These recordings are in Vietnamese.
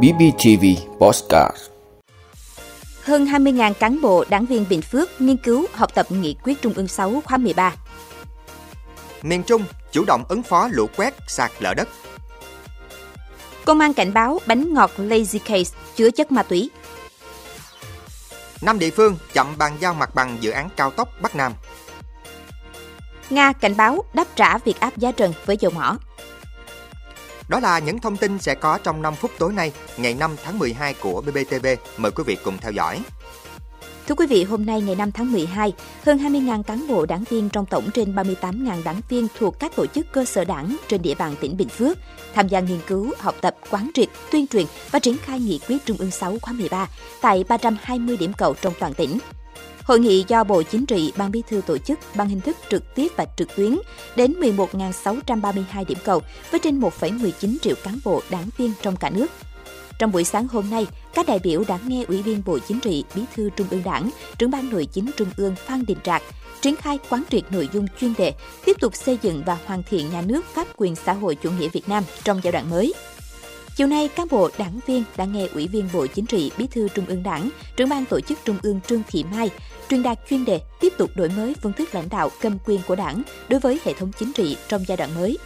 BBTV Postcard Hơn 20.000 cán bộ đảng viên Bình Phước nghiên cứu học tập nghị quyết Trung ương 6 khóa 13. Miền Trung chủ động ứng phó lũ quét, sạt lở đất. Công an cảnh báo bánh ngọt Lazy Case chứa chất ma túy. Năm địa phương chậm bàn giao mặt bằng dự án cao tốc Bắc Nam. Nga cảnh báo đáp trả việc áp giá trần với dầu mỏ. Đó là những thông tin sẽ có trong 5 phút tối nay, ngày 5 tháng 12 của BBTV. Mời quý vị cùng theo dõi. Thưa quý vị, hôm nay ngày 5 tháng 12, hơn 20.000 cán bộ đảng viên trong tổng trên 38.000 đảng viên thuộc các tổ chức cơ sở đảng trên địa bàn tỉnh Bình Phước tham gia nghiên cứu, học tập, quán triệt, tuyên truyền và triển khai nghị quyết Trung ương 6 khóa 13 tại 320 điểm cầu trong toàn tỉnh. Hội nghị do Bộ Chính trị, Ban Bí thư tổ chức bằng hình thức trực tiếp và trực tuyến đến 11.632 điểm cầu với trên 1,19 triệu cán bộ đảng viên trong cả nước. Trong buổi sáng hôm nay, các đại biểu đã nghe Ủy viên Bộ Chính trị, Bí thư Trung ương Đảng, trưởng ban nội chính Trung ương Phan Đình Trạc triển khai quán triệt nội dung chuyên đề, tiếp tục xây dựng và hoàn thiện nhà nước pháp quyền xã hội chủ nghĩa Việt Nam trong giai đoạn mới. Chiều nay, cán bộ đảng viên đã nghe Ủy viên Bộ Chính trị, Bí thư Trung ương Đảng, trưởng ban tổ chức Trung ương Trương Thị Mai truyền đạt chuyên đề tiếp tục đổi mới phương thức lãnh đạo cầm quyền của Đảng đối với hệ thống chính trị trong giai đoạn mới.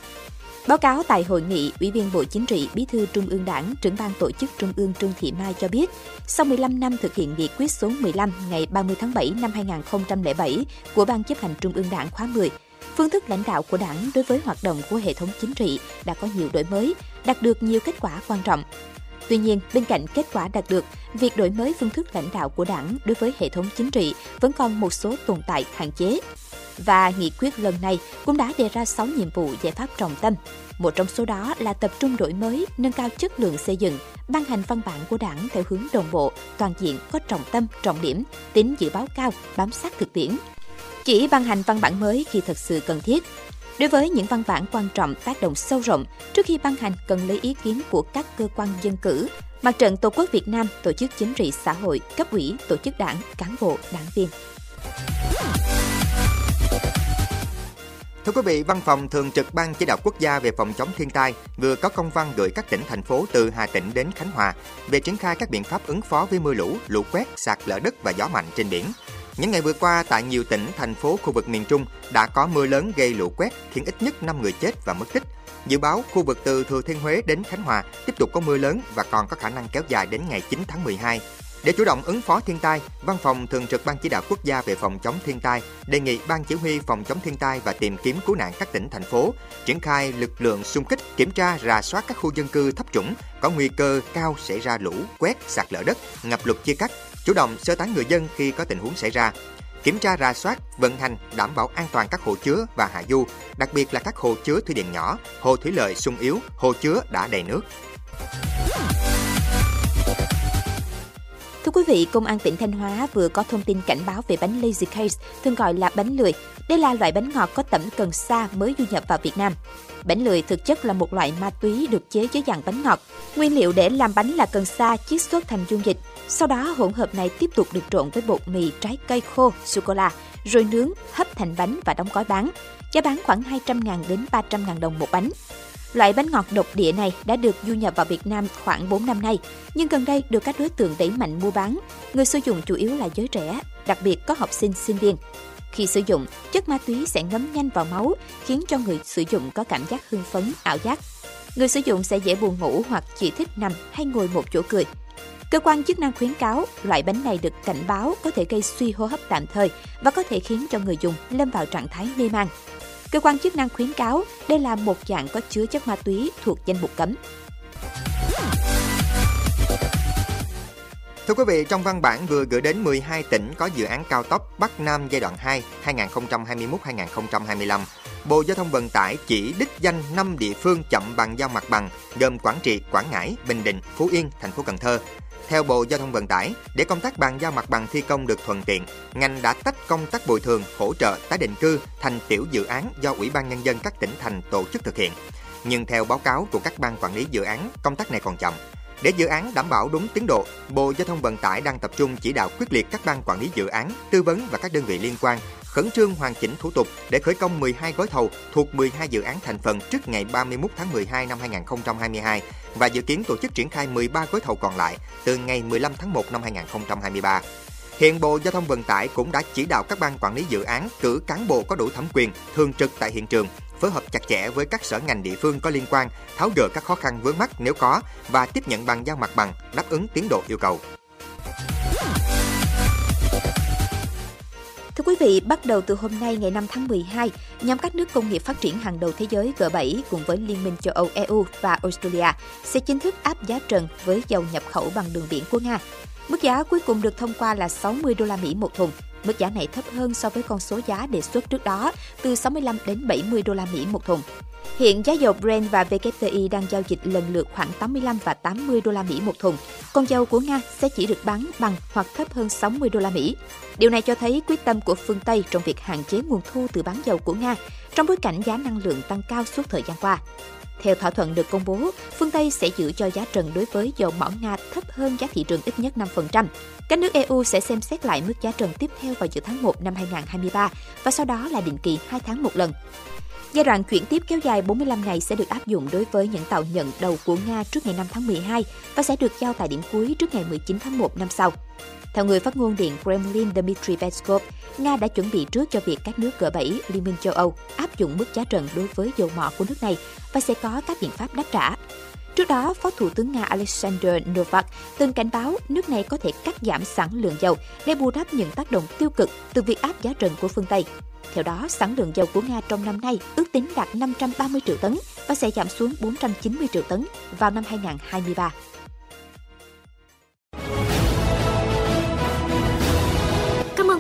Báo cáo tại hội nghị, Ủy viên Bộ Chính trị, Bí thư Trung ương Đảng, trưởng ban tổ chức Trung ương Trương Thị Mai cho biết, sau 15 năm thực hiện nghị quyết số 15 ngày 30 tháng 7 năm 2007 của Ban chấp hành Trung ương Đảng khóa 10, phương thức lãnh đạo của Đảng đối với hoạt động của hệ thống chính trị đã có nhiều đổi mới, đạt được nhiều kết quả quan trọng. Tuy nhiên, bên cạnh kết quả đạt được, việc đổi mới phương thức lãnh đạo của Đảng đối với hệ thống chính trị vẫn còn một số tồn tại hạn chế. Và nghị quyết lần này cũng đã đề ra 6 nhiệm vụ giải pháp trọng tâm. Một trong số đó là tập trung đổi mới, nâng cao chất lượng xây dựng, ban hành văn bản của đảng theo hướng đồng bộ, toàn diện, có trọng tâm, trọng điểm, tính dự báo cao, bám sát thực tiễn. Chỉ ban hành văn bản mới khi thật sự cần thiết. Đối với những văn bản quan trọng tác động sâu rộng, trước khi ban hành cần lấy ý kiến của các cơ quan dân cử, Mặt trận Tổ quốc Việt Nam, tổ chức chính trị xã hội, cấp ủy, tổ chức đảng, cán bộ, đảng viên. Thưa quý vị, Văn phòng Thường trực Ban Chỉ đạo Quốc gia về phòng chống thiên tai vừa có công văn gửi các tỉnh, thành phố từ Hà Tĩnh đến Khánh Hòa về triển khai các biện pháp ứng phó với mưa lũ, lũ quét, sạt lở đất và gió mạnh trên biển. Những ngày vừa qua, tại nhiều tỉnh, thành phố khu vực miền Trung đã có mưa lớn gây lũ quét, khiến ít nhất 5 người chết và mất tích. Dự báo khu vực từ Thừa Thiên Huế đến Khánh Hòa tiếp tục có mưa lớn và còn có khả năng kéo dài đến ngày 9 tháng 12. Để chủ động ứng phó thiên tai, Văn phòng Thường trực Ban Chỉ đạo Quốc gia về phòng chống thiên tai đề nghị Ban Chỉ huy phòng chống thiên tai và tìm kiếm cứu nạn các tỉnh thành phố triển khai lực lượng xung kích kiểm tra rà soát các khu dân cư thấp trũng có nguy cơ cao xảy ra lũ, quét, sạt lở đất, ngập lụt chia cắt, chủ động sơ tán người dân khi có tình huống xảy ra kiểm tra rà soát, vận hành, đảm bảo an toàn các hồ chứa và hạ du, đặc biệt là các hồ chứa thủy điện nhỏ, hồ thủy lợi sung yếu, hồ chứa đã đầy nước. Thưa quý vị, Công an tỉnh Thanh Hóa vừa có thông tin cảnh báo về bánh Lazy Case, thường gọi là bánh lười. Đây là loại bánh ngọt có tẩm cần sa mới du nhập vào Việt Nam. Bánh lười thực chất là một loại ma túy được chế dưới dạng bánh ngọt. Nguyên liệu để làm bánh là cần sa chiết xuất thành dung dịch. Sau đó hỗn hợp này tiếp tục được trộn với bột mì, trái cây khô, sô-cô-la, rồi nướng, hấp thành bánh và đóng gói bán. Giá bán khoảng 200.000 đến 300.000 đồng một bánh. Loại bánh ngọt độc địa này đã được du nhập vào Việt Nam khoảng 4 năm nay, nhưng gần đây được các đối tượng đẩy mạnh mua bán. Người sử dụng chủ yếu là giới trẻ, đặc biệt có học sinh, sinh viên. Khi sử dụng, chất ma túy sẽ ngấm nhanh vào máu, khiến cho người sử dụng có cảm giác hưng phấn, ảo giác. Người sử dụng sẽ dễ buồn ngủ hoặc chỉ thích nằm hay ngồi một chỗ cười. Cơ quan chức năng khuyến cáo loại bánh này được cảnh báo có thể gây suy hô hấp tạm thời và có thể khiến cho người dùng lâm vào trạng thái mê man. Cơ quan chức năng khuyến cáo đây là một dạng có chứa chất ma túy thuộc danh mục cấm. Thưa quý vị, trong văn bản vừa gửi đến 12 tỉnh có dự án cao tốc Bắc Nam giai đoạn 2 2021-2025, Bộ Giao thông Vận tải chỉ đích danh 5 địa phương chậm bàn giao mặt bằng gồm Quảng Trị, Quảng Ngãi, Bình Định, Phú Yên, thành phố Cần Thơ. Theo Bộ Giao thông Vận tải, để công tác bàn giao mặt bằng thi công được thuận tiện, ngành đã tách công tác bồi thường, hỗ trợ tái định cư thành tiểu dự án do Ủy ban Nhân dân các tỉnh thành tổ chức thực hiện. Nhưng theo báo cáo của các ban quản lý dự án, công tác này còn chậm. Để dự án đảm bảo đúng tiến độ, Bộ Giao thông Vận tải đang tập trung chỉ đạo quyết liệt các ban quản lý dự án, tư vấn và các đơn vị liên quan khẩn trương hoàn chỉnh thủ tục để khởi công 12 gói thầu thuộc 12 dự án thành phần trước ngày 31 tháng 12 năm 2022 và dự kiến tổ chức triển khai 13 gói thầu còn lại từ ngày 15 tháng 1 năm 2023. Hiện Bộ Giao thông Vận tải cũng đã chỉ đạo các ban quản lý dự án cử cán bộ có đủ thẩm quyền thường trực tại hiện trường, phối hợp chặt chẽ với các sở ngành địa phương có liên quan, tháo gỡ các khó khăn vướng mắt nếu có và tiếp nhận bàn giao mặt bằng đáp ứng tiến độ yêu cầu. Thưa quý vị, bắt đầu từ hôm nay ngày 5 tháng 12, nhóm các nước công nghiệp phát triển hàng đầu thế giới G7 cùng với Liên minh châu Âu EU và Australia sẽ chính thức áp giá trần với dầu nhập khẩu bằng đường biển của Nga. Mức giá cuối cùng được thông qua là 60 đô la Mỹ một thùng. Mức giá này thấp hơn so với con số giá đề xuất trước đó, từ 65 đến 70 đô la Mỹ một thùng. Hiện giá dầu Brent và WTI đang giao dịch lần lượt khoảng 85 và 80 đô la Mỹ một thùng. Con dầu của Nga sẽ chỉ được bán bằng hoặc thấp hơn 60 đô la Mỹ. Điều này cho thấy quyết tâm của phương Tây trong việc hạn chế nguồn thu từ bán dầu của Nga trong bối cảnh giá năng lượng tăng cao suốt thời gian qua. Theo thỏa thuận được công bố, phương Tây sẽ giữ cho giá trần đối với dầu mỏ Nga thấp hơn giá thị trường ít nhất 5%. Các nước EU sẽ xem xét lại mức giá trần tiếp theo vào giữa tháng 1 năm 2023 và sau đó là định kỳ 2 tháng một lần. Giai đoạn chuyển tiếp kéo dài 45 ngày sẽ được áp dụng đối với những tàu nhận đầu của Nga trước ngày 5 tháng 12 và sẽ được giao tại điểm cuối trước ngày 19 tháng 1 năm sau. Theo người phát ngôn điện Kremlin Dmitry Peskov, Nga đã chuẩn bị trước cho việc các nước G7, Liên minh châu Âu áp dụng mức giá trần đối với dầu mỏ của nước này và sẽ có các biện pháp đáp trả. Trước đó, Phó Thủ tướng Nga Alexander Novak từng cảnh báo nước này có thể cắt giảm sản lượng dầu để bù đắp những tác động tiêu cực từ việc áp giá trần của phương Tây. Theo đó, sản lượng dầu của Nga trong năm nay ước tính đạt 530 triệu tấn và sẽ giảm xuống 490 triệu tấn vào năm 2023.